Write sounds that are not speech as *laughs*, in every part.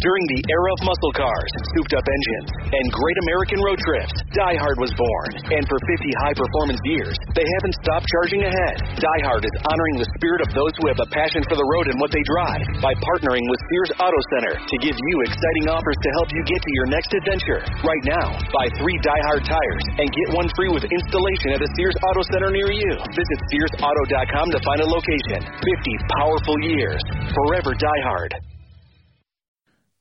During the era of muscle cars, souped up engines, and great American road trips, Die Hard was born. And for 50 high performance years, they haven't stopped charging ahead. Die Hard is honoring the spirit of those who have a passion for the road and what they drive by partnering with Sears Auto Center to give you exciting offers to help you get to your next adventure. Right now, buy three Die Hard tires and get one free with installation at a Sears Auto Center near you. Visit SearsAuto.com to find a location. 50 powerful years. Forever Die Hard.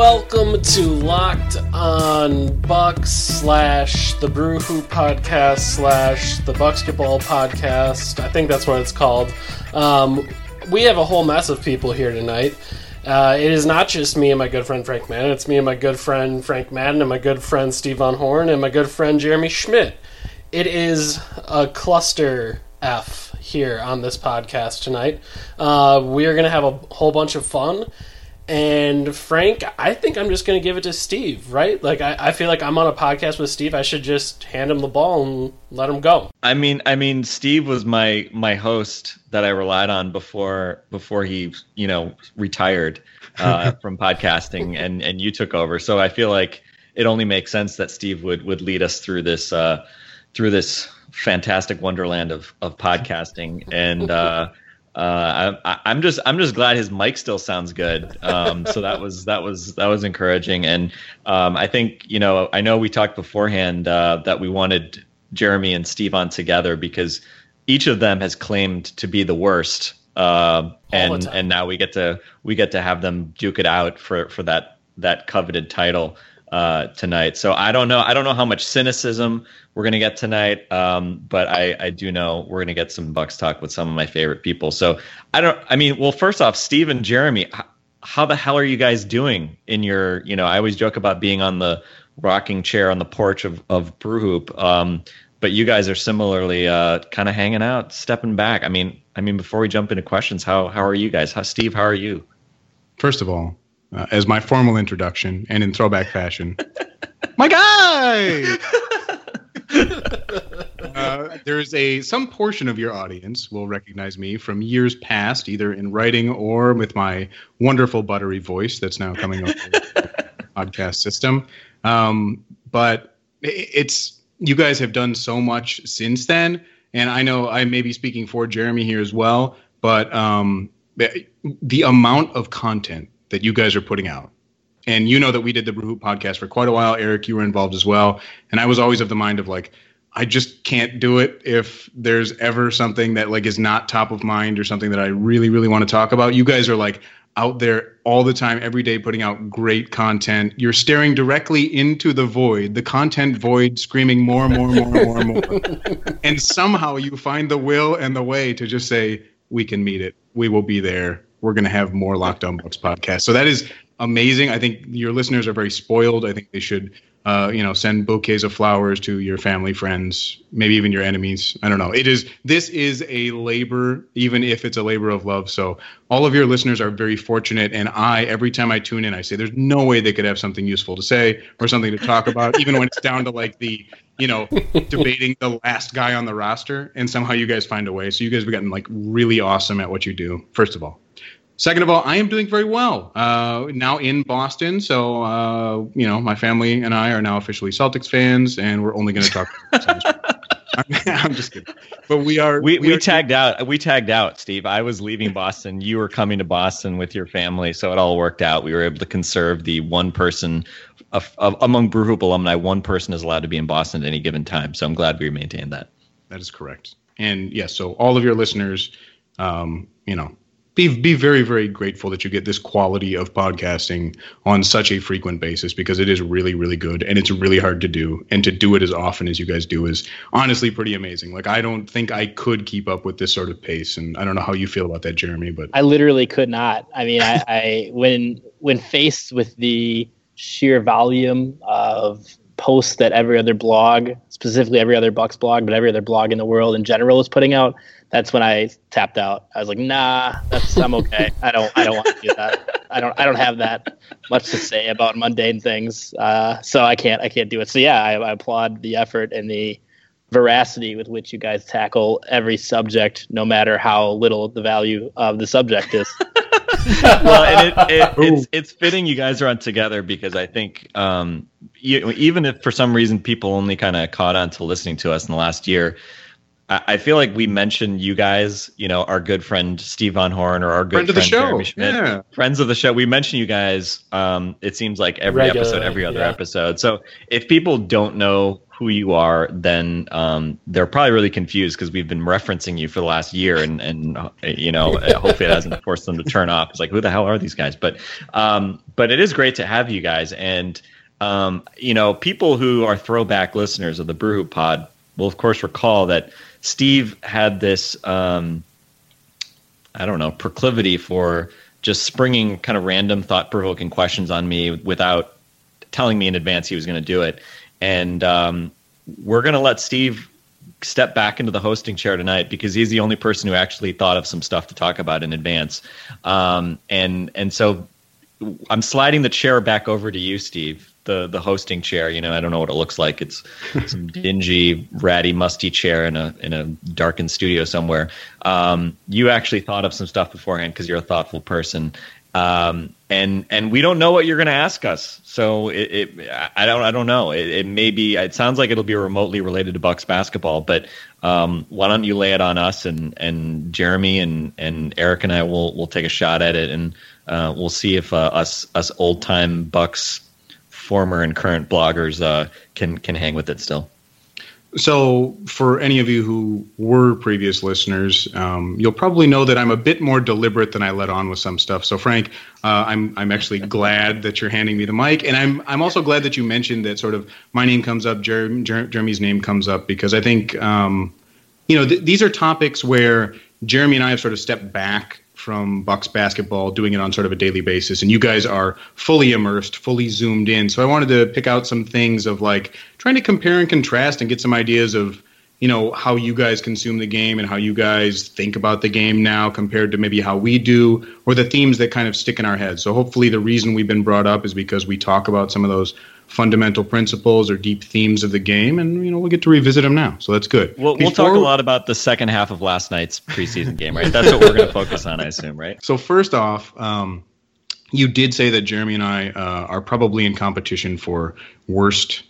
Welcome to Locked On Bucks slash the Brew Hoop podcast slash the Bucksketball podcast. I think that's what it's called. Um, we have a whole mess of people here tonight. Uh, it is not just me and my good friend Frank Madden. It's me and my good friend Frank Madden and my good friend Steve Von Horn and my good friend Jeremy Schmidt. It is a cluster F here on this podcast tonight. Uh, we are going to have a whole bunch of fun. And Frank, I think I'm just going to give it to Steve, right? Like, I, I feel like I'm on a podcast with Steve. I should just hand him the ball and let him go. I mean, I mean, Steve was my my host that I relied on before before he, you know, retired uh, *laughs* from podcasting, and and you took over. So I feel like it only makes sense that Steve would would lead us through this uh, through this fantastic wonderland of of podcasting, and uh, uh, I, I'm just I'm just glad his mic still sounds good. Um, so that was that was that was encouraging, and um, I think you know I know we talked beforehand uh, that we wanted Jeremy and Steve on together because each of them has claimed to be the worst, uh, and time. and now we get to we get to have them duke it out for for that that coveted title uh, tonight. So I don't know. I don't know how much cynicism we're going to get tonight, um, but I, I do know we're going to get some Bucks talk with some of my favorite people. So I don't. I mean, well, first off, Steve and Jeremy, h- how the hell are you guys doing in your? You know, I always joke about being on the rocking chair on the porch of of Brew Hoop. Um, but you guys are similarly uh, kind of hanging out, stepping back. I mean, I mean, before we jump into questions, how how are you guys? How Steve? How are you? First of all, uh, as my formal introduction and in throwback fashion, my guy. *laughs* uh, there's a some portion of your audience will recognize me from years past, either in writing or with my wonderful buttery voice that's now coming over the *laughs* podcast system. Um, but it's you guys have done so much since then, and I know I may be speaking for Jeremy here as well, but um, the amount of content that you guys are putting out and you know that we did the Brew podcast for quite a while. Eric, you were involved as well, and I was always of the mind of like, I just can't do it if there's ever something that like is not top of mind or something that I really, really want to talk about. You guys are like out there all the time, every day, putting out great content. You're staring directly into the void, the content void, screaming more, more, more, more, more, *laughs* and somehow you find the will and the way to just say, "We can meet it. We will be there. We're going to have more Locked On Bucks podcast." So that is amazing. I think your listeners are very spoiled. I think they should, uh, you know, send bouquets of flowers to your family, friends, maybe even your enemies. I don't know. It is this is a labor, even if it's a labor of love. So all of your listeners are very fortunate, and I every time I tune in, I say, "There's no way they could have something useful to say or something to talk about, even when it's *laughs* down to like the." You know, debating the last guy on the roster, and somehow you guys find a way. So you guys have gotten like really awesome at what you do. First of all, Second of all, I am doing very well. Uh, now in Boston, so uh, you know my family and I are now officially Celtics fans, and we're only going to talk. *laughs* I'm, I'm just kidding, but we are. We, we, are, tagged out. We tagged out, Steve. I was leaving Boston. You were coming to Boston with your family, so it all worked out. We were able to conserve the one person of, of, among Brew Hoop alumni. One person is allowed to be in Boston at any given time. So I'm glad we maintained that. That is correct. And yes, so all of your listeners, um, you know, be be very very grateful that you get this quality of podcasting on such a frequent basis because it is really really good and it's really hard to do and to do it as often as you guys do is honestly pretty amazing like i don't think i could keep up with this sort of pace and i don't know how you feel about that jeremy but I literally could not. I mean, I, I when when faced with the sheer volume of posts that every other blog, specifically every other Bucks blog, but every other blog in the world in general is putting out, that's when I tapped out. I was like, nah, that's I'm okay. *laughs* I don't I don't want to do that. I don't I don't have that much to say about mundane things. Uh, so I can't I can't do it. So yeah, I, I applaud the effort and the veracity with which you guys tackle every subject, no matter how little the value of the subject is. *laughs* *laughs* well, and it, it, it's it's fitting you guys are on together because I think um, you, even if for some reason people only kind of caught on to listening to us in the last year, I, I feel like we mentioned you guys, you know, our good friend Steve Von Horn or our good Friend of the show, Jeremy Schmidt, yeah. friends of the show. We mention you guys. Um, it seems like every episode, every other yeah. episode. So if people don't know who you are, then um, they're probably really confused because we've been referencing you for the last year, and and uh, you know, *laughs* hopefully it hasn't forced them to turn off. It's like, who the hell are these guys? But um, but it is great to have you guys, and um, you know, people who are throwback listeners of the Brew Pod will of course recall that Steve had this. Um, I don't know, proclivity for just springing kind of random thought provoking questions on me without telling me in advance he was going to do it. And um, we're going to let Steve step back into the hosting chair tonight because he's the only person who actually thought of some stuff to talk about in advance. Um, and and so I'm sliding the chair back over to you, Steve, the the hosting chair. You know, I don't know what it looks like. It's some *laughs* dingy, ratty, musty chair in a in a darkened studio somewhere. Um, you actually thought of some stuff beforehand because you're a thoughtful person. Um, and and we don't know what you're going to ask us, so it, it I don't I don't know. It, it may be. It sounds like it'll be remotely related to Bucks basketball, but um, why don't you lay it on us and and Jeremy and and Eric and I will will take a shot at it and uh, we'll see if uh, us us old time Bucks former and current bloggers uh, can can hang with it still. So, for any of you who were previous listeners, um, you'll probably know that I'm a bit more deliberate than I let on with some stuff. So, Frank, uh, I'm I'm actually *laughs* glad that you're handing me the mic, and I'm I'm also glad that you mentioned that sort of my name comes up, Jer- Jer- Jeremy's name comes up because I think um, you know th- these are topics where Jeremy and I have sort of stepped back from Bucks basketball, doing it on sort of a daily basis, and you guys are fully immersed, fully zoomed in. So I wanted to pick out some things of like trying to compare and contrast and get some ideas of you know how you guys consume the game and how you guys think about the game now compared to maybe how we do or the themes that kind of stick in our heads so hopefully the reason we've been brought up is because we talk about some of those fundamental principles or deep themes of the game and you know we'll get to revisit them now so that's good We'll, we'll talk a lot about the second half of last night's preseason game, right? That's what we're going to focus on, I assume, right? So first off, um, you did say that Jeremy and I uh, are probably in competition for worst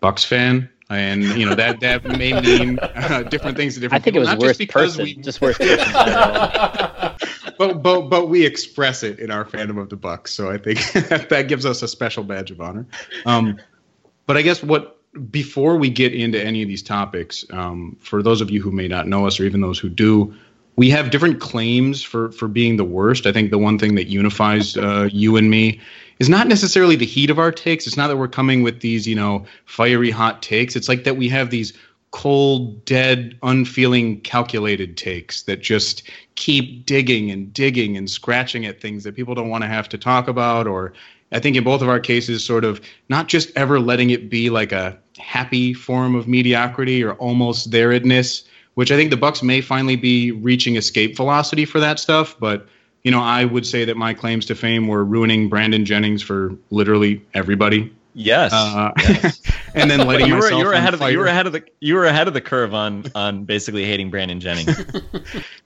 Bucks fan, and you know that that may mean uh, different things to different. I different think it people. was not worst just because person, we, just worst person. *laughs* but but but we express it in our fandom of the Bucks. So I think *laughs* that gives us a special badge of honor. Um, but I guess what before we get into any of these topics, um, for those of you who may not know us, or even those who do, we have different claims for for being the worst. I think the one thing that unifies uh, you and me is not necessarily the heat of our takes. It's not that we're coming with these, you know, fiery hot takes. It's like that we have these cold, dead, unfeeling, calculated takes that just keep digging and digging and scratching at things that people don't want to have to talk about or I think in both of our cases, sort of not just ever letting it be like a happy form of mediocrity or almost thereidness, which I think the Bucks may finally be reaching escape velocity for that stuff. But you know, I would say that my claims to fame were ruining Brandon Jennings for literally everybody, Yes. uh, *laughs* and then *laughs* letting you were myself you were ahead of the, you were ahead of the you were ahead of the curve on on basically hating Brandon Jennings. *laughs*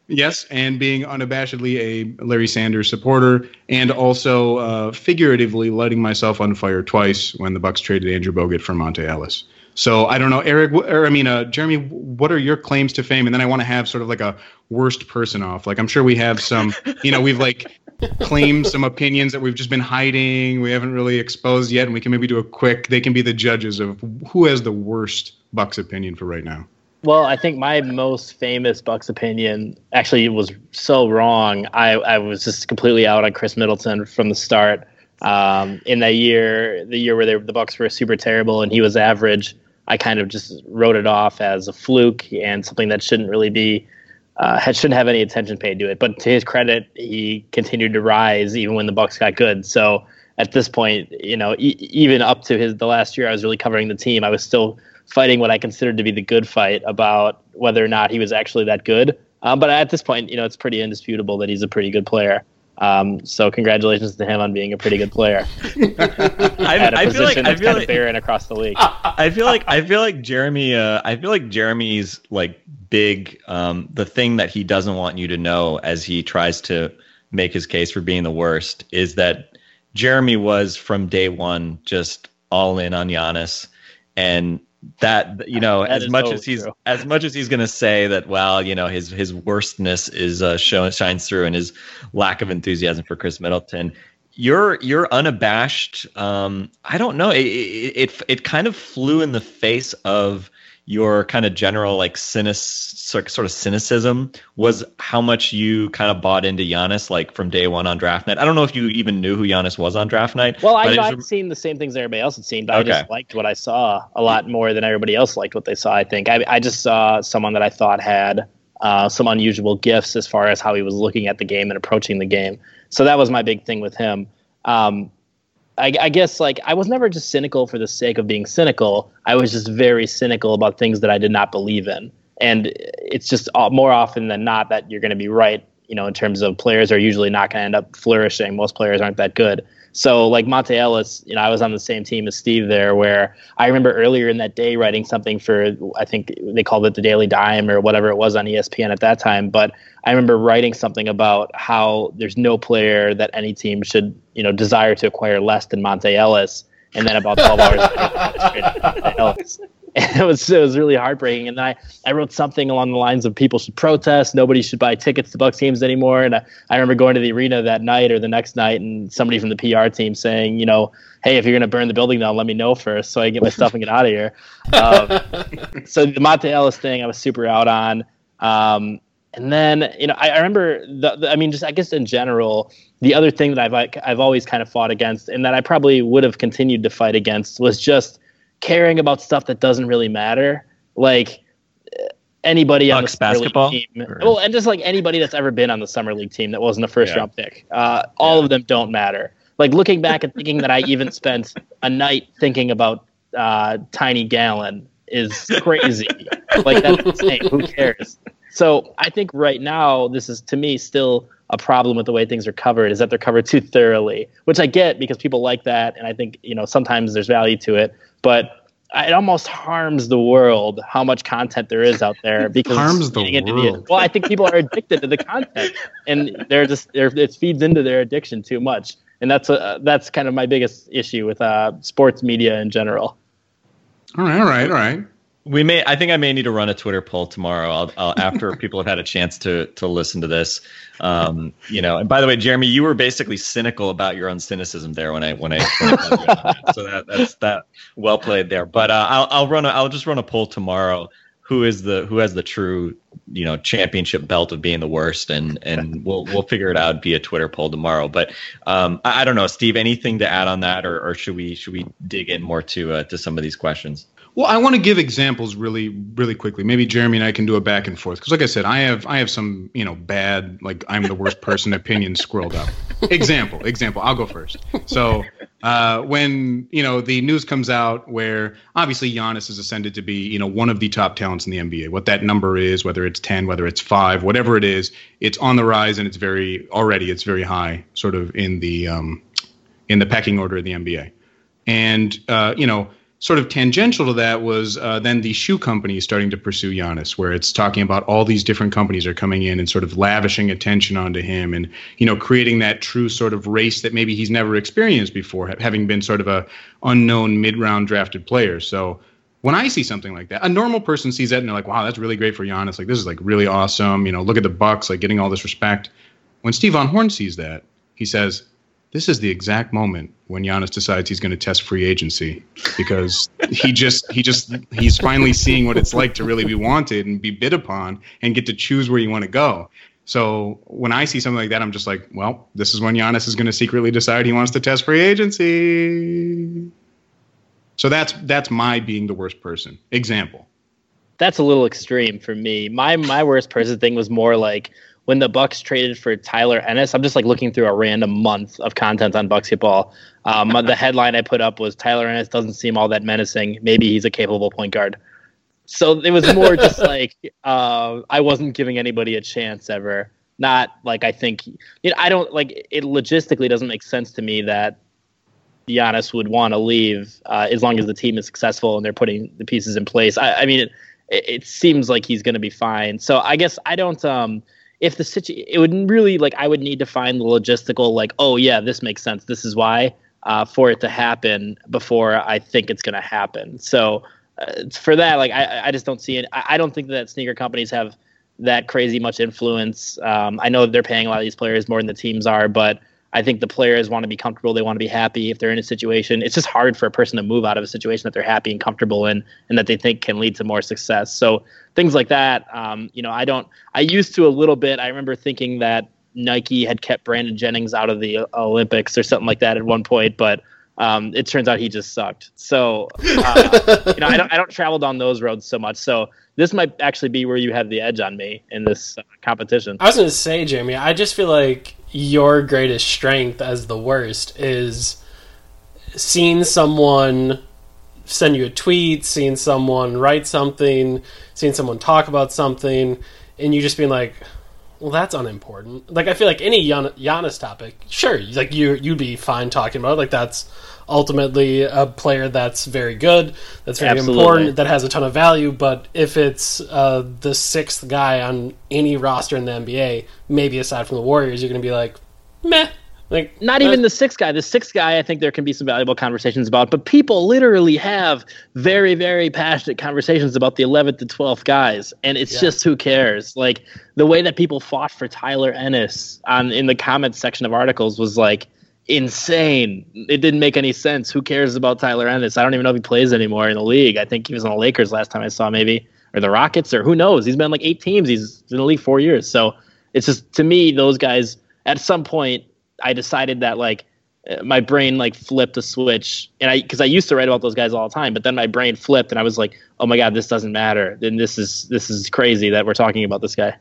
Yes, and being unabashedly a Larry Sanders supporter, and also uh, figuratively lighting myself on fire twice when the Bucks traded Andrew Bogut for Monta Ellis. So I don't know, Eric, or I mean, uh, Jeremy, what are your claims to fame? And then I want to have sort of like a worst person off. Like I'm sure we have some, you know, we've like claimed some opinions that we've just been hiding, we haven't really exposed yet, and we can maybe do a quick. They can be the judges of who has the worst Bucks opinion for right now. Well, I think my most famous Bucks opinion actually was so wrong. I, I was just completely out on Khris Middleton from the start. Um, in that year, the year where they, the Bucks were super terrible and he was average, I kind of just wrote it off as a fluke and something that shouldn't really be uh, shouldn't have any attention paid to it. But to his credit, he continued to rise even when the Bucks got good. So at this point, you know, e- even up to his the last year, I was really covering the team. I was still fighting what I considered to be the good fight about whether or not he was actually that good. Um, but at this point, you know, it's pretty indisputable that he's a pretty good player. Um, so congratulations to him on being a pretty good player. *laughs* I, At a I feel like I that's feel kind like of barren across the league. I feel like I feel like Jeremy. Uh, I feel like Jeremy's like big. Um, the thing that he doesn't want you to know as he tries to make his case for being the worst is that Jeremy was from day one just all in on Giannis, and that you know That as much as he's true. as much as he's going to say that well you know his his worstness is uh, show, shines through in his lack of enthusiasm for Khris Middleton you're you're unabashed um i don't know it, it it it kind of flew in the face of your kind of general like cynic, sort of cynicism was how much you kind of bought into Giannis like from day one on draft night. I don't know if you even knew who Giannis was on draft night. Well, I, I'd seen the same things everybody else had seen, but I just liked what I saw a lot more than everybody else liked what they saw. I think I, I just saw someone that I thought had uh, some unusual gifts as far as how he was looking at the game and approaching the game. So that was my big thing with him. Um, I, I guess like I was never just cynical for the sake of being cynical. I was just very cynical about things that I did not believe in, and it's just more often than not that you're going to be right. You know, in terms of players are usually not going to end up flourishing. Most players aren't that good. So like Monta Ellis, you know, I was on the same team as Steve there, where I remember earlier in that day writing something for I think they called it the Daily Dime or whatever it was on ESPN at that time. But I remember writing something about how there's no player that any team should, you know, desire to acquire less than Monta Ellis. And then about 12 hours later, I traded Monta Ellis. And it was it was really heartbreaking. And I, I wrote something along the lines of people should protest, nobody should buy tickets to Bucks games anymore. And I, I remember going to the arena that night or the next night, and somebody from the PR team saying, you know, hey, if you're gonna burn the building down, let me know first so I can get my stuff and get out of here. Um, *laughs* so the Monta Ellis thing, I was super out on. Um, and then you know, I, I remember the, the, I mean, just I guess in general, the other thing that I've like, I've always kind of fought against, and that I probably would have continued to fight against, was just caring about stuff that doesn't really matter, like uh, anybody on the Bucks summer league basketball? team. Or- Well, and just like anybody that's ever been on the summer league team that wasn't a first Yeah. round pick, uh, all of them don't matter. Like looking back and thinking that I even spent a night thinking about uh, Tiny Gallon is crazy. like that's insane. Who cares? So I think right now this is to me still a problem with the way things are covered is that they're covered too thoroughly, which I get because people like that, and I think you know sometimes there's value to it, but it almost harms the world how much content there is out there *laughs* because Harms the world. well, I think people are addicted to the content, and they're just they're, it feeds into their addiction too much, and that's a, that's kind of my biggest issue with uh, sports media in general. All right, all right, all right. We may. I think I may need to run a Twitter poll tomorrow. I'll, I'll after *laughs* people have had a chance to to listen to this. Um, you know. And by the way, Jeremy, you were basically cynical about your own cynicism there when I when I. When I called you out on that. so that that's that well played there. But uh, I'll I'll run. A, I'll just run a poll tomorrow. Who is the who has the true you know championship belt of being the worst and and we'll we'll figure it out via Twitter poll tomorrow. But um, I, I don't know, Steve. Anything to add on that, or, or should we should we dig in more to uh, to some of these questions? Well, I want to give examples really, really quickly. Maybe Jeremy and I can do a back and forth because, like I said, I have I have some you know bad like I'm the worst person *laughs* opinion scrolled up. *laughs* Example, example. I'll go first. So uh, when you know the news comes out where obviously Giannis is ascended to be you know one of the top talents in the NBA. What that number is, whether it's ten, whether it's five, whatever it is, it's on the rise and it's very already it's very high, sort of in the um, in the pecking order of the NBA. And uh, you know, sort of tangential to that was uh, then the shoe company starting to pursue Giannis, where it's talking about all these different companies are coming in and sort of lavishing attention onto him, and you know, creating that true sort of race that maybe he's never experienced before, having been sort of a unknown mid-round drafted player. So. When I see something like that, a normal person sees that and they're like, "Wow, that's really great for Giannis. Like, this is like really awesome. You know, look at the Bucks, like getting all this respect." When Steve Von Horn sees that, he says, this is the exact moment when Giannis decides he's going to test free agency because he just he just he's finally seeing what it's like to really be wanted and be bid upon and get to choose where you want to go. So when I see something like that, I'm just like, well, this is when Giannis is going to secretly decide he wants to test free agency. So that's that's my being the worst person example. That's a little extreme for me. My my worst person thing was more like when the Bucks traded for Tyler Ennis. I'm just like looking through a random month of content on basketball. Um, *laughs* the headline I put up was Tyler Ennis doesn't seem all that menacing. Maybe he's a capable point guard. So it was more just *laughs* like uh, I wasn't giving anybody a chance ever. Not like I think you know, I don't like it. Logistically, doesn't make sense to me that Giannis would want to leave uh, as long as the team is successful and they're putting the pieces in place. I, I mean, it, it, seems like he's going to be fine. So I guess I don't. Um, if the situation, it would really like I would need to find the logistical like, oh yeah, this makes sense. This is why uh, for it to happen before I think it's going to happen. So uh, for that, like I, I just don't see it. I, I don't think that sneaker companies have that crazy much influence. Um, I know they're paying a lot of these players more than the teams are, but I think the players want to be comfortable. They want to be happy if they're in a situation. It's just hard for a person to move out of a situation that they're happy and comfortable in, and that they think can lead to more success. So things like that. Um, you know, I don't. I used to a little bit. I remember thinking that Nike had kept Brandon Jennings out of the Olympics or something like that at one point, but um, it turns out he just sucked. So uh, *laughs* you know, I don't. I don't travel down those roads so much. So this might actually be where you have the edge on me in this uh, competition. I was going to say, Jeremy, I just feel like your greatest strength as the worst is seeing someone send you a tweet, seeing someone write something, seeing someone talk about something, and you just being like, well, that's unimportant. Like I feel like any Gian- Giannis topic, sure, like you you'd be fine talking about. It. Like that's ultimately a player that's very good, that's very Absolutely. important, that has a ton of value. But if it's uh, the sixth guy on any roster in the NBA, maybe aside from the Warriors, you're going to be like, meh. Like not even the sixth guy. The sixth guy, I think there can be some valuable conversations about. But people literally have very, very passionate conversations about the 11th to 12th guys, and it's yeah. just who cares. Like the way that people fought for Tyler Ennis on in the comments section of articles was like insane. It didn't make any sense. Who cares about Tyler Ennis? I don't even know if he plays anymore in the league. I think he was on the Lakers last time I saw, maybe, or the Rockets, or who knows? He's been like eight teams. He's in the league four years. So it's just to me, those guys. At some point, I decided that like uh, my brain like flipped a switch, and I because I used to write about those guys all the time, but then my brain flipped, and I was like, oh my god, this doesn't matter. Then this is this is crazy that we're talking about this guy.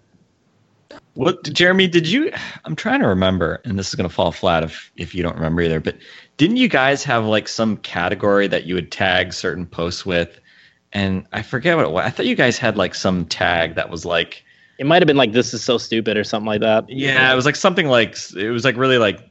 What, Jeremy? Did you? I'm trying to remember, and this is going to fall flat if if you don't remember either. But didn't you guys have like some category that you would tag certain posts with? And I forget what it was. I thought you guys had like some tag that was like. It might have been like "This is so stupid" or something like that. Yeah, it was like something like it was like really like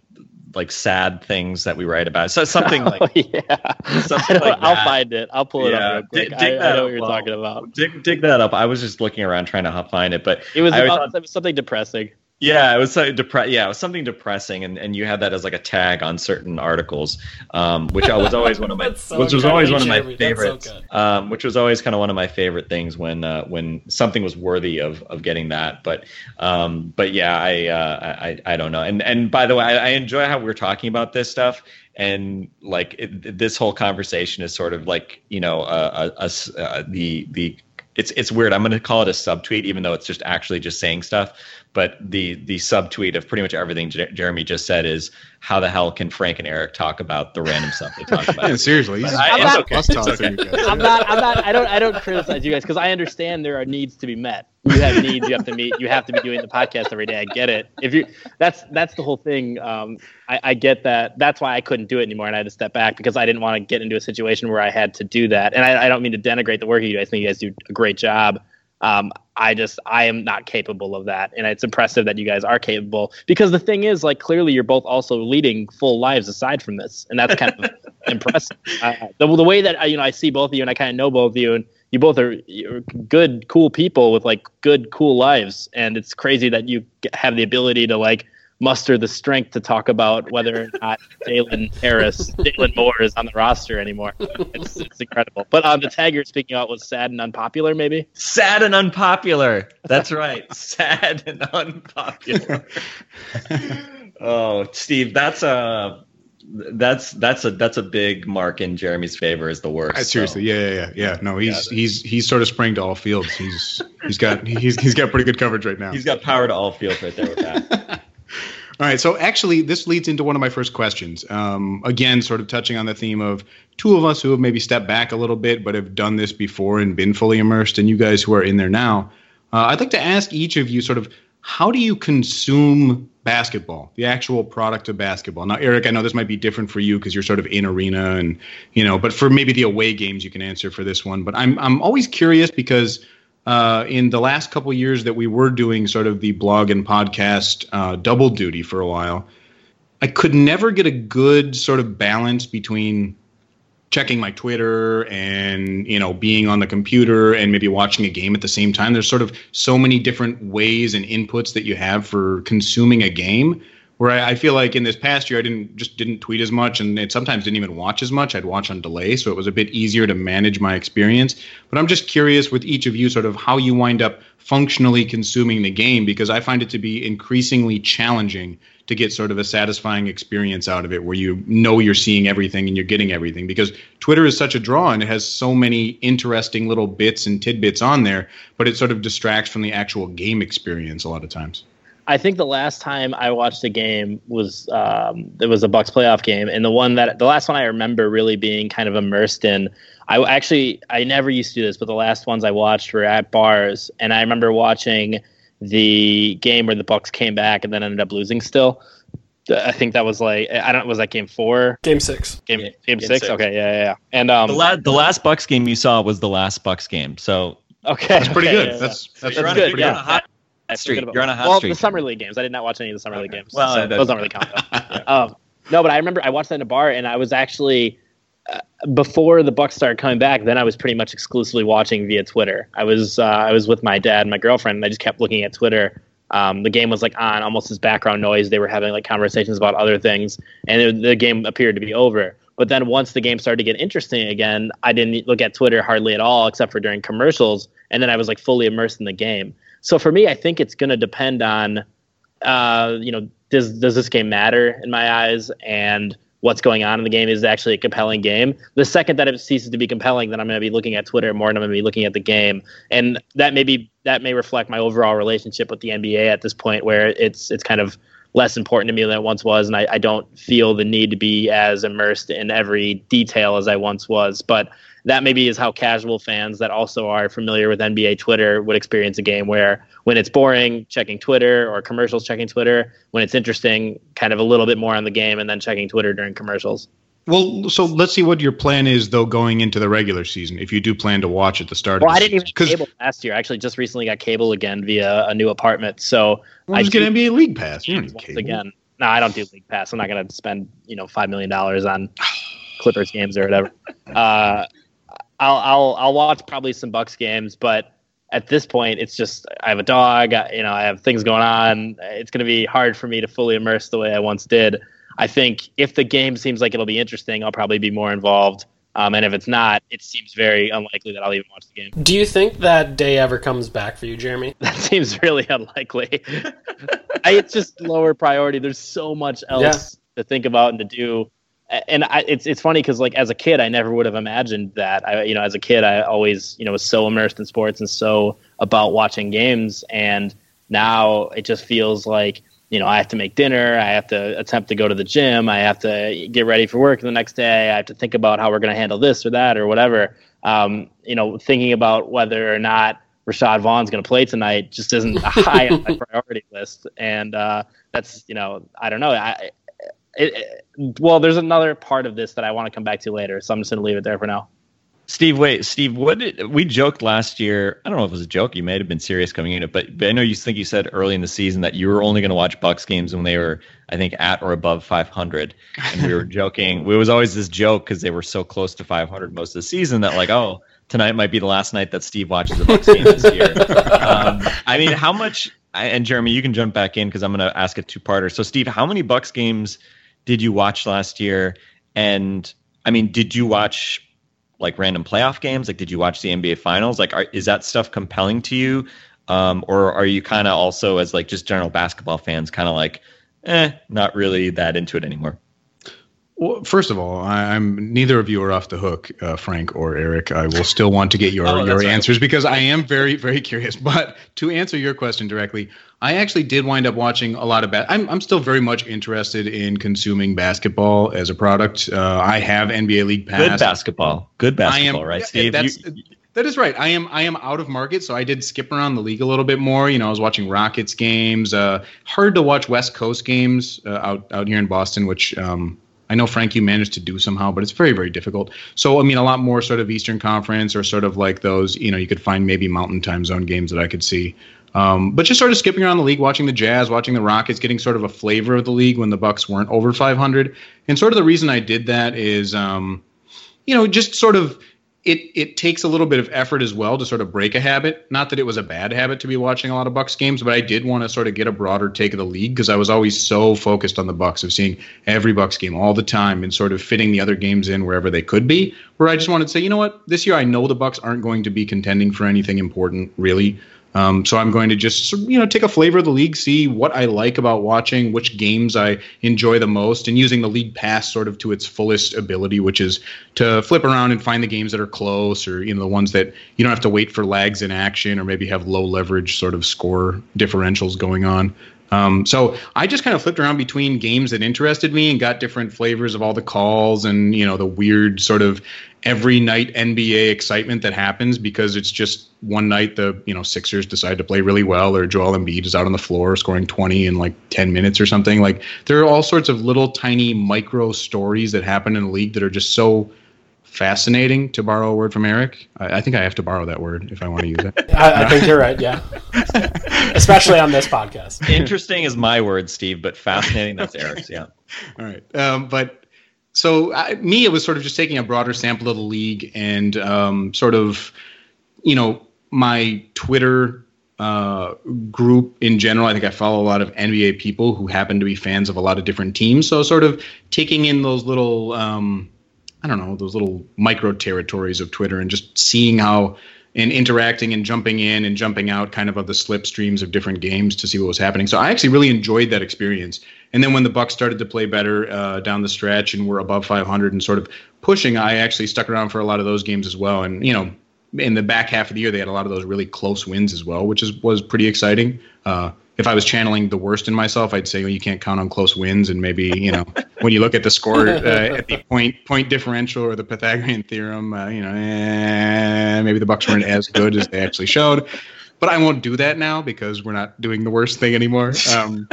like sad things that we write about. So *laughs* something like oh, yeah, something *laughs* like I'll find it. I'll pull it yeah. up. Dig, dig I, I, know what you're talking about. Dig, dig that up. I was just looking around trying to find it, but it was, about, it was something depressing. Yeah, it was so depre- Yeah, it was something depressing, and, and you had that as like a tag on certain articles, um, which I was always one of my *laughs* so which was always one of my favorites. So um, which was always kind of one of my favorite things when uh, when something was worthy of of getting that. But um, but yeah, I, uh, I I don't know. And and by the way, I, I enjoy how we're talking about this stuff and like it, this whole conversation is sort of like you know uh, a, a, uh, the the it's it's weird. I'm going to call it a subtweet, even though it's just actually just saying stuff. But the the subtweet of pretty much everything J- Jeremy just said is how the hell can Frank and Eric talk about the random stuff they talk about? yeah, *laughs* seriously, I, am not, okay. okay. I'm not. I'm not. I don't. I don't criticize you guys because I understand there are needs to be met. You have needs. You have to meet. You have to be doing the podcast every day. I get it. If you, that's that's the whole thing. Um, I, I get that. That's why I couldn't do it anymore, and I had to step back because I didn't want to get into a situation where I had to do that. And I, I don't mean to denigrate the work you do. I think you guys do a great job. Um, I just I am not capable of that, and it's impressive that you guys are capable. Because the thing is, like, clearly you're both also leading full lives aside from this, and that's kind of *laughs* impressive. Uh, the, the way that I, you know I see both of you, and I kind of know both of you, and you both are good, cool people with like good, cool lives, and it's crazy that you have the ability to like muster the strength to talk about whether or not *laughs* Dalen Harris, Dalen Moore is on the roster anymore. It's, it's incredible. But on um, the tag you're speaking about was sad and unpopular, maybe? Sad and unpopular. That's right. *laughs* sad and unpopular. *laughs* Oh, Steve, that's a that's that's a that's a big mark in Jeremy's favor is the worst. Uh, seriously, so. yeah, yeah, yeah, yeah. No, he's he's he's sort of spraying to all fields. He's he's got he's he's got pretty good coverage right now. He's got power to all fields right there with that. All right, so actually, this leads into one of my first questions. Um, again, sort of touching on the theme of two of us who have maybe stepped back a little bit, but have done this before and been fully immersed, and you guys who are in there now. Uh, I'd like to ask each of you, sort of, how do you consume basketball, the actual product of basketball? Now, Eric, I know this might be different for you because you're sort of in arena, and you know, but for maybe the away games, you can answer for this one. But I'm I'm always curious because uh, in the last couple years that we were doing sort of the blog and podcast uh, double duty for a while, I could never get a good sort of balance between checking my Twitter and you know being on the computer and maybe watching a game at the same time. There's sort of so many different ways and inputs that you have for consuming a game where I, I, feel like in this past year I didn't just didn't tweet as much and it sometimes didn't even watch as much. I'd watch on delay, so it was a bit easier to manage my experience. But I'm just curious with each of you, sort of how you wind up functionally consuming the game because I find it to be increasingly challenging to get sort of a satisfying experience out of it where you know you're seeing everything and you're getting everything because Twitter is such a draw and it has so many interesting little bits and tidbits on there, but it sort of distracts from the actual game experience a lot of times. I think the last time I watched a game was um, it was a Bucks playoff game, and the one that the last one I remember really being kind of immersed in. I actually I never used to do this, but the last ones I watched were at bars, and I remember watching the game where the Bucks came back and then ended up losing still. I think that was like I don't was that game four, game six, game game, game six? six? Okay, yeah, yeah, yeah. And um, the, la- the last Bucks game you saw was the last Bucks game, so okay, that's pretty okay, good. *laughs* Yeah, that's that's, that's good. Yeah. Hot streak. You're on a hot well, streak. the summer league games. I did not watch any of the summer league games. Well, so those don't really count. *laughs* yeah. um, no, but I remember I watched that in a bar, and I was actually uh, before the Bucks started coming back. Then I was pretty much exclusively watching via Twitter. I was uh, I was with my dad and my girlfriend, and I just kept looking at Twitter. Um, the game was like on almost as background noise. They were having like conversations about other things, and it, the game appeared to be over. But then once the game started to get interesting again, I didn't look at Twitter hardly at all, except for during commercials. And then I was like fully immersed in the game. So for me, I think it's going to depend on, uh, you know, does does this game matter in my eyes, and what's going on in the game? Is actually a compelling game. The second that it ceases to be compelling, then I'm going to be looking at Twitter more, and I'm going to be looking at the game, and that may be that may reflect my overall relationship with the NBA at this point, where it's it's kind of less important to me than it once was, and I, I don't feel the need to be as immersed in every detail as I once was, but that maybe is how casual fans that also are familiar with NBA Twitter would experience a game where when it's boring, checking Twitter or commercials, checking Twitter. When it's interesting, kind of a little bit more on the game and then checking Twitter during commercials. Well, so let's see what your plan is though going into the regular season. If you do plan to watch at the start. Well, of I didn't even season. cable last year. I actually just recently got cable again via a new apartment. So well, I just get NBA League Pass. You once cable. again. No, I don't do League Pass. I'm not going to spend you know five million dollars on Clippers games or whatever. *sighs* Uh, I'll I'll I'll watch probably some Bucks games, but at this point, it's just I have a dog. You know, I have things going on. It's going to be hard for me to fully immerse the way I once did. I think if the game seems like it'll be interesting, I'll probably be more involved. Um, and if it's not, it seems very unlikely that I'll even watch the game. Do you think that day ever comes back for you, Jeremy? *laughs* That seems really unlikely. *laughs* I, it's just lower priority. There's so much else yeah. to think about and to do and I, it's it's funny because like as a kid, I never would have imagined that. I you know as a kid, I always you know was so immersed in sports and so about watching games, and now it just feels like you know I have to make dinner, I have to attempt to go to the gym, I have to get ready for work the next day, I have to think about how we're going to handle this or that or whatever. Um, you know, thinking about whether or not Rashad Vaughn's going to play tonight just isn't high on my *laughs* priority list, and uh, that's you know I don't know. I it, it, well, there's another part of this that I want to come back to later, so I'm just going to leave it there for now. Steve, wait, Steve, what did we joked last year? I don't know if it was a joke. You may have been serious coming in it, but, but I know you think you said early in the season that you were only going to watch Bucks games when they were, I think, at or above 500. And we were *laughs* joking. It was always this joke because they were so close to 500 most of the season that like, oh, tonight might be the last night that Steve watches a Bucks game this year. Um, I mean, how much? And Jeremy, you can jump back in because I'm going to ask a two-parter. So, Steve, how many Bucks games? Did you watch last year? And I mean, did you watch like random playoff games? Like, did you watch the NBA Finals? Like, are, is that stuff compelling to you, um, or are you kind of also as like just general basketball fans, kind of like eh, not really that into it anymore. Well, first of all, I, I'm neither of you are off the hook, uh, Frank or Eric. I will still want to get your *laughs* Oh, your right. answers because I am very very curious. But to answer your question directly, I actually did wind up watching a lot of bad. I'm I'm still very much interested in consuming basketball as a product. Uh, I have NBA League Pass. Good basketball. Good basketball, I am, right, yeah, Steve? That's, You- that is right. I am I am out of market, so I did skip around the league a little bit more. You know, I was watching Rockets games. Uh, hard to watch West Coast games uh, out out here in Boston, which um, I know Frank you managed to do somehow, but it's very very difficult. So I mean, a lot more sort of Eastern Conference or sort of like those. You know, you could find maybe Mountain Time Zone games that I could see. Um, but just sort of skipping around the league, watching the Jazz, watching the Rockets, getting sort of a flavor of the league when the Bucks weren't over 500. And sort of the reason I did that is, um, you know, just sort of it it takes a little bit of effort as well to sort of break a habit. Not that it was a bad habit to be watching a lot of Bucks games, but I did want to sort of get a broader take of the league because I was always so focused on the Bucks of seeing every Bucks game all the time and sort of fitting the other games in wherever they could be. Where I just wanted to say, you know what, this year I know the Bucks aren't going to be contending for anything important really. Um, so I'm going to just you know take a flavor of the league, see what I like about watching, which games I enjoy the most, and using the league pass sort of to its fullest ability, which is to flip around and find the games that are close, or you know the ones that you don't have to wait for lags in action, or maybe have low leverage sort of score differentials going on. Um, so I just kind of flipped around between games that interested me and got different flavors of all the calls and you know the weird sort of every night NBA excitement that happens because it's just one night the you know Sixers decide to play really well or Joel Embiid is out on the floor scoring 20 in like 10 minutes or something like there are all sorts of little tiny micro stories that happen in the league that are just so fascinating to borrow a word from Eric I, I think I have to borrow that word if I want to use it *laughs* I, I think you're right. Yeah, *laughs* especially on this podcast. Interesting is my word, Steve, but fascinating, that's Eric's. Yeah. *laughs* All right. Um, but so I, me, it was sort of just taking a broader sample of the league and um, sort of, you know, my Twitter uh, group in general. I think I follow a lot of NBA people who happen to be fans of a lot of different teams. So sort of taking in those little, um, I don't know, those little micro territories of Twitter and just seeing how and interacting and jumping in and jumping out kind of of the slipstreams of different games to see what was happening. So I actually really enjoyed that experience. And then when the Bucks started to play better uh, down the stretch and were above 500 and sort of pushing, I actually stuck around for a lot of those games as well. And you know, in the back half of the year, they had a lot of those really close wins as well, which is was pretty exciting. Uh, if I was channeling the worst in myself, I'd say well, you can't count on close wins, and maybe you know *laughs* when you look at the score uh, at the point point differential or the Pythagorean theorem, uh, you know, eh, maybe the Bucks weren't as good as they actually showed. But I won't do that now because we're not doing the worst thing anymore. Um,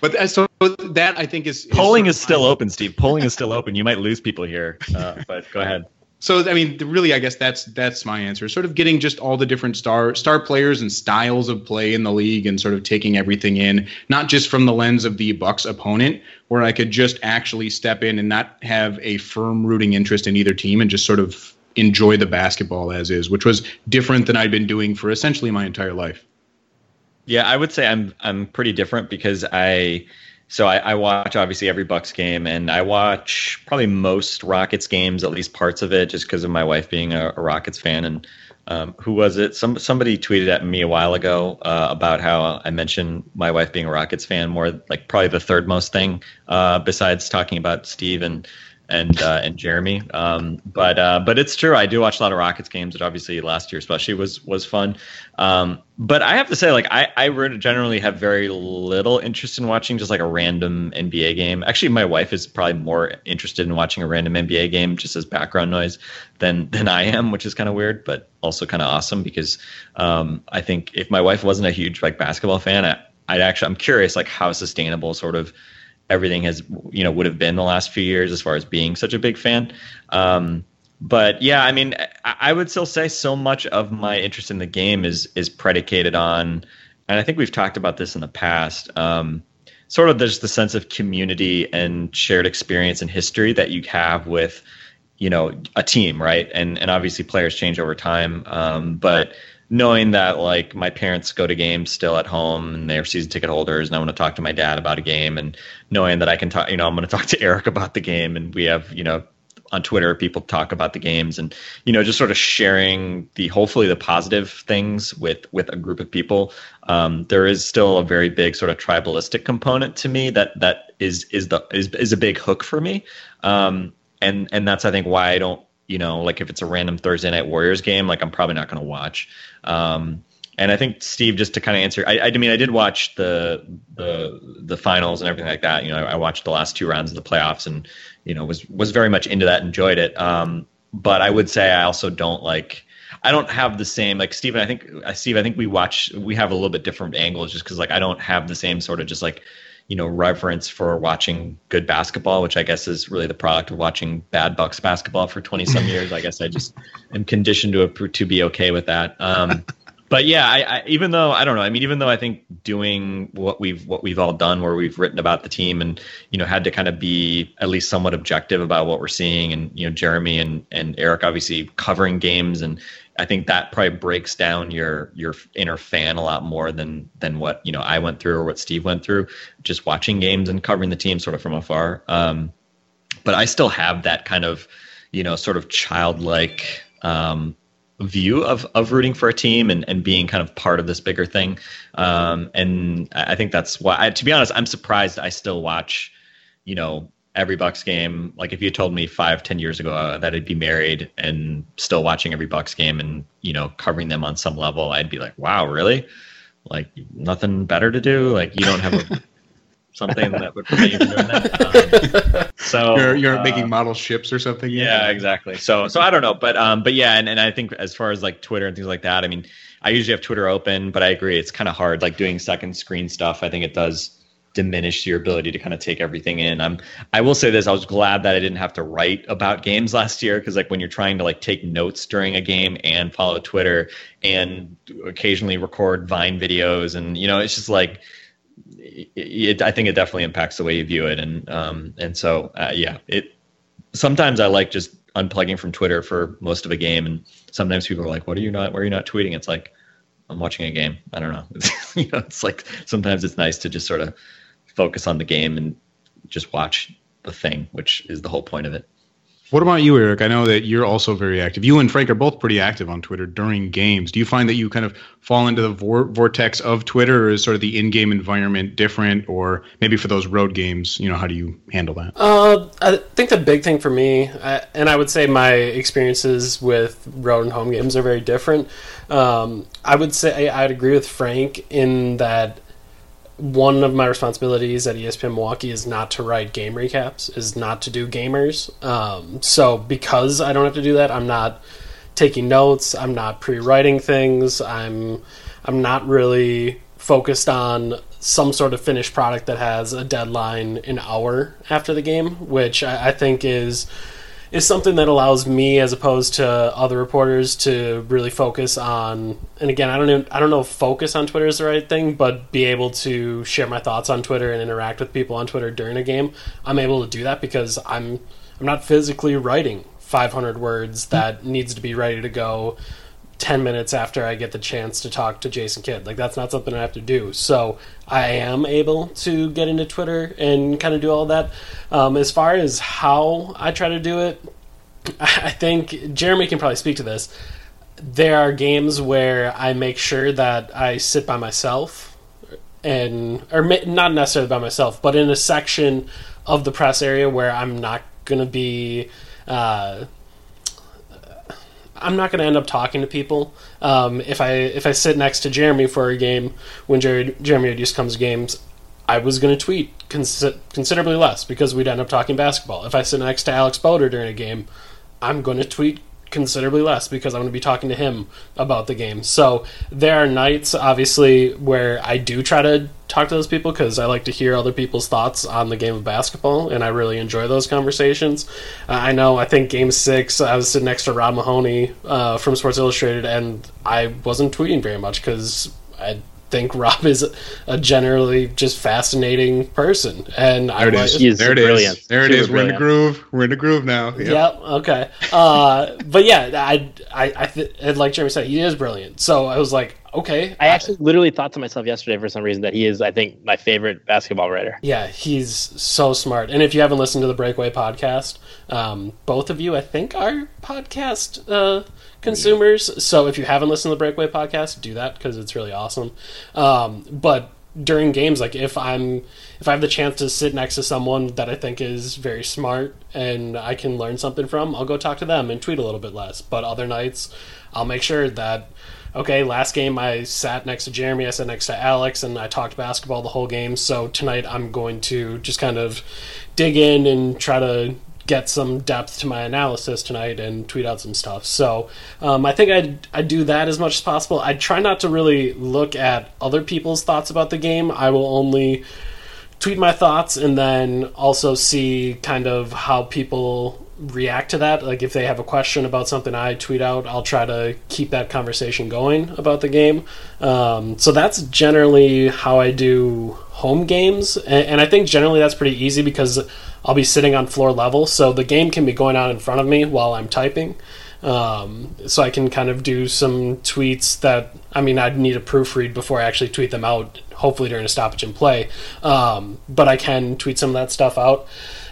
but uh, so that I think is, is Polling is still open, Steve. Polling is still open. You might lose people here, uh, but go ahead. So I mean, really, I guess that's that's my answer. Sort of getting just all the different star star players and styles of play in the league, and sort of taking everything in, not just from the lens of the Bucks opponent, where I could just actually step in and not have a firm rooting interest in either team, and just sort of enjoy the basketball as is, which was different than I'd been doing for essentially my entire life. Yeah, I would say I'm I'm pretty different because I so I, I watch obviously every Bucks game and I watch probably most Rockets games, at least parts of it, just because of my wife being a, a Rockets fan. And um, who was it? Some somebody tweeted at me a while ago uh, about how I mentioned my wife being a Rockets fan more like probably the third most thing uh, besides talking about Steve and and uh, and Jeremy. Um, but uh, but it's true. I do watch a lot of Rockets games. That obviously last year especially was was fun. Um, but I have to say, like I I generally have very little interest in watching just like a random NBA game. Actually, my wife is probably more interested in watching a random NBA game just as background noise than than I am, which is kind of weird, but also kind of awesome because um, I think if my wife wasn't a huge like basketball fan, I, I'd actually I'm curious like how sustainable sort of everything has you know would have been the last few years as far as being such a big fan. Um, but yeah, I mean, I, I would still say so much of my interest in the game is is predicated on, and I think we've talked about this in the past. Um, sort of there's the sense of community and shared experience and history that you have with you know a team right and and obviously players change over time um, but knowing that like my parents go to games still at home and they're season ticket holders and I want to talk to my dad about a game and knowing that I can talk you know I'm going *laughs* to talk to Eric about the game and we have you know on Twitter, people talk about the games, and you know, just sort of sharing the hopefully the positive things with with a group of people. Um, there is still a very big sort of tribalistic component to me that that is is the is is a big hook for me, um, and and that's I think why I don't you know like if it's a random Thursday night Warriors game, like I'm probably not going to watch. Um, and I think Steve, just to kind of answer, I, I mean, I did watch the the the finals and everything like that. You know, I, I watched the last two rounds of the playoffs, and you know, was was very much into that, enjoyed it. Um, but I would say I also don't like. I don't have the same like Steven. I think Steve. I think we watch. We have a little bit different angles just because like I don't have the same sort of just like you know reverence for watching good basketball, which I guess is really the product of watching bad Bucks basketball for twenty some *laughs* years. I guess I just am conditioned to to be okay with that. Um, but yeah, I, I, even though I don't know, I mean, even though I think doing what we've what we've all done, where we've written about the team and you know had to kind of be at least somewhat objective about what we're seeing, and you know Jeremy and and Eric obviously covering games, and I think that probably breaks down your your inner fan a lot more than than what you know I went through or what Steve went through, just watching games and covering the team sort of from afar. Um, but I still have that kind of you know sort of childlike. Um, view of, of rooting for a team and, and being kind of part of this bigger thing. Um, and I think that's why, I, to be honest, I'm surprised I still watch, you know, every Bucks game. Like if you told me five, ten years ago uh, that I'd be married and still watching every Bucks game and, you know, covering them on some level, I'd be like, wow, really? Like nothing better to do? Like you don't have a *laughs* something that would prevent you from doing that. Um, so *laughs* You're, you're uh, making model ships or something. yeah, exactly. So so I don't know, but um, but yeah, and, and I think as far as like Twitter and things like that, I mean, I usually have Twitter open, but I agree it's kind of hard. Like doing second screen stuff, I think it does diminish your ability to kind of take everything in. I'm I will say this, I was glad that I didn't have to write about games *laughs* last year because like when you're trying to like take notes during a game and follow Twitter and occasionally record Vine videos and you know, it's just like it, it, I think it definitely impacts the way you view it, and um, and so uh, yeah, it. Sometimes I like just unplugging from Twitter for most of a game, and sometimes people are like, "What are you not? Why are you not tweeting?" It's like I'm watching a game. I don't know. *laughs* you know, it's like sometimes it's nice to just sort of focus on the game and just watch the thing, which is the whole point of it. What about you, Eric? I know that you're also very active. You and Frank are both pretty active on Twitter during games. Do you find that you kind of fall into the vor- vortex of Twitter, or is sort of the in-game environment different? Or maybe for those road games, you know, how do you handle that? Uh, I think the big thing for me, I, and I would say my experiences with road and home games are very different. Um, I would say I'd agree with Frank in that one of my responsibilities at ESPN Milwaukee is not to write game recaps, is not to do gamers. Um, so because I don't have to do that, I'm not taking notes. I'm not pre-writing things. I'm I'm not really focused on some sort of finished product that has a deadline an hour after the game, which I, I think is is something that allows me as opposed to other reporters to really focus on and again I don't even, I don't know if focus on Twitter is the right thing but be able to share my thoughts on Twitter and interact with people on Twitter during a game I'm able to do that because I'm I'm not physically writing 500 words that needs to be ready to go 10 minutes after I get the chance to talk to Jason Kidd. Like, that's not something I have to do. So, I am able to get into Twitter and kind of do all that. Um, as far as how I try to do it, *laughs* I think Jeremy can probably speak to this. There are games where I make sure that I sit by myself and or not necessarily by myself, but in a section of the press area where I'm not going to be uh, I'm not going to end up talking to people. Um, if I if I sit next to Jeremy for a game when Jerry, Jeremy Reduce comes to games, I was going to tweet consi- considerably less because we'd end up talking basketball. If I sit next to Alex Boeder during a game, I'm going to tweet considerably less because I'm going to be talking to him about the game. So there are nights, obviously, where I do try to talk to those people because I like to hear other people's thoughts on the game of basketball, and I really enjoy those conversations. Uh, I know, I think game six, I was sitting next to Rob Mahoney uh, from Sports Illustrated, and I wasn't tweeting very much because I think Rob is a generally just fascinating person, and I There it was- is. There it brilliant. is. There it Super is. We're in the groove. We're in the groove now. Yep. Yep. Okay. Uh, but yeah, I, I, I th- and like Jeremy said, he is brilliant. So I was like, okay. I actually literally thought to myself yesterday for some reason that he is, I think, my favorite basketball writer. Yeah, he's so smart. And if you haven't listened to the Breakaway podcast, um, both of you, I think, are podcast uh, consumers. So if you haven't listened to the Breakaway podcast, do that because it's really awesome. Um, but during games, like if I'm if I have the chance to sit next to someone that I think is very smart and I can learn something from, I'll go talk to them and tweet a little bit less. But other nights, I'll make sure that okay, last game I sat next to Jeremy, I sat next to Alex, and I talked basketball the whole game. So tonight I'm going to just kind of dig in and try to get some depth to my analysis tonight and tweet out some stuff. So um, I think I'd, I'd do that as much as possible. I try not to really look at other people's thoughts about the game. I will only tweet my thoughts and then also see kind of how people react to that. Like if they have a question about something I tweet out, I'll try to keep that conversation going about the game. Um, so that's generally how I do home games, and, and I think generally that's pretty easy because I'll be sitting on floor level, so the game can be going on in front of me while I'm typing. Um, so I can kind of do some tweets that I mean I'd need a proofread before I actually tweet them out. Hopefully during a stoppage in play, um, but I can tweet some of that stuff out.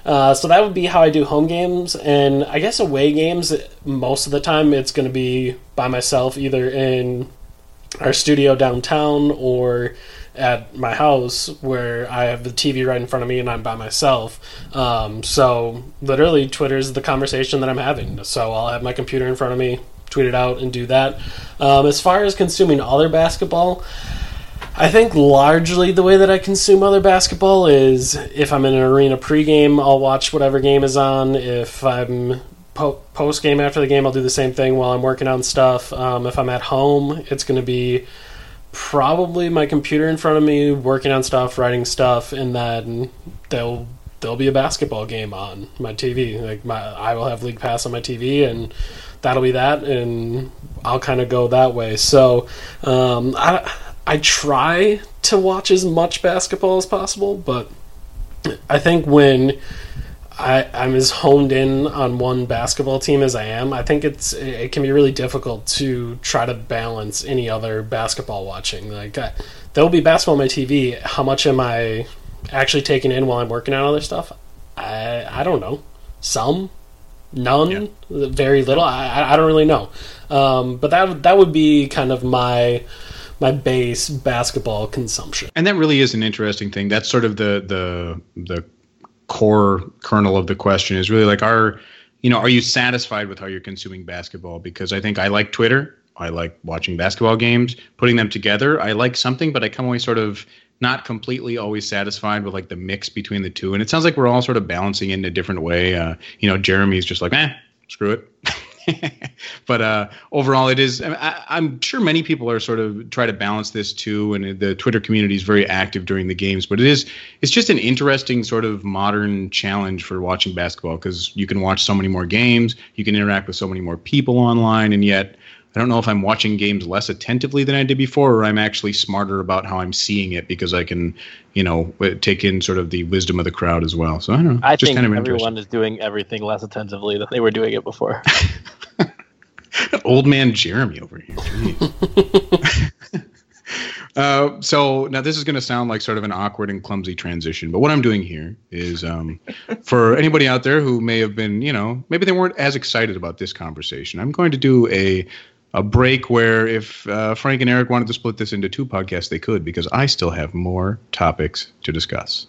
Uh, so that would be how I do home games, and I guess away games. Most of the time, it's going to be by myself, either in our studio downtown or at my house where I have the TV right in front of me and I'm by myself. Um, so literally, Twitter is the conversation that I'm having. So I'll have my computer in front of me, tweet it out, and do that. Um, as far as consuming other basketball, I think largely the way that I consume other basketball is if I'm in an arena pregame, I'll watch whatever game is on. If I'm po- post game after the game, I'll do the same thing while I'm working on stuff. Um, if I'm at home, it's going to be probably my computer in front of me working on stuff, writing stuff, and then there'll there'll be a basketball game on my TV. Like my I will have League Pass on my TV and that'll be that and I'll kind of go that way. So um, I I try to watch as much basketball as possible, but I think when I, I'm as honed in on one basketball team as I am. I think it's it can be really difficult to try to balance any other basketball watching. Like I, there'll be basketball on my TV. How much am I actually taking in while I'm working on other stuff? I I don't know. Some, none, yeah. very little. I I don't really know. Um, but that that would be kind of my my base basketball consumption. And that really is an interesting thing. That's sort of the the the core kernel of the question is really like are you know are you satisfied with how you're consuming basketball? Because i think i like twitter. I like watching basketball games putting them together. I like something but i come away sort of not completely always satisfied with like the mix between the two. And it sounds like we're all sort of balancing in a different way. Uh, you know jeremy's just like eh screw it *laughs* but uh, overall, it is. I, am sure many people are sort of try to balance this too, and the Twitter community is very active during the games. But it is, it's just an interesting sort of modern challenge for watching basketball because you can watch so many more games, you can interact with so many more people online, and yet I don't know if I'm watching games less attentively than I did before, or I'm actually smarter about how I'm seeing it because I can, you know, take in sort of the wisdom of the crowd as well. So I don't know. I just think kind of everyone is doing everything less attentively than they were doing it before. *laughs* *laughs* Old man Jeremy over here. *laughs* uh, so now this is going to sound like sort of an awkward and clumsy transition, but what I'm doing here is um, for anybody out there who may have been, you know, maybe they weren't as excited about this conversation. I'm going to do a a break where if uh, Frank and Eric wanted to split this into two podcasts, they could because I still have more topics to discuss.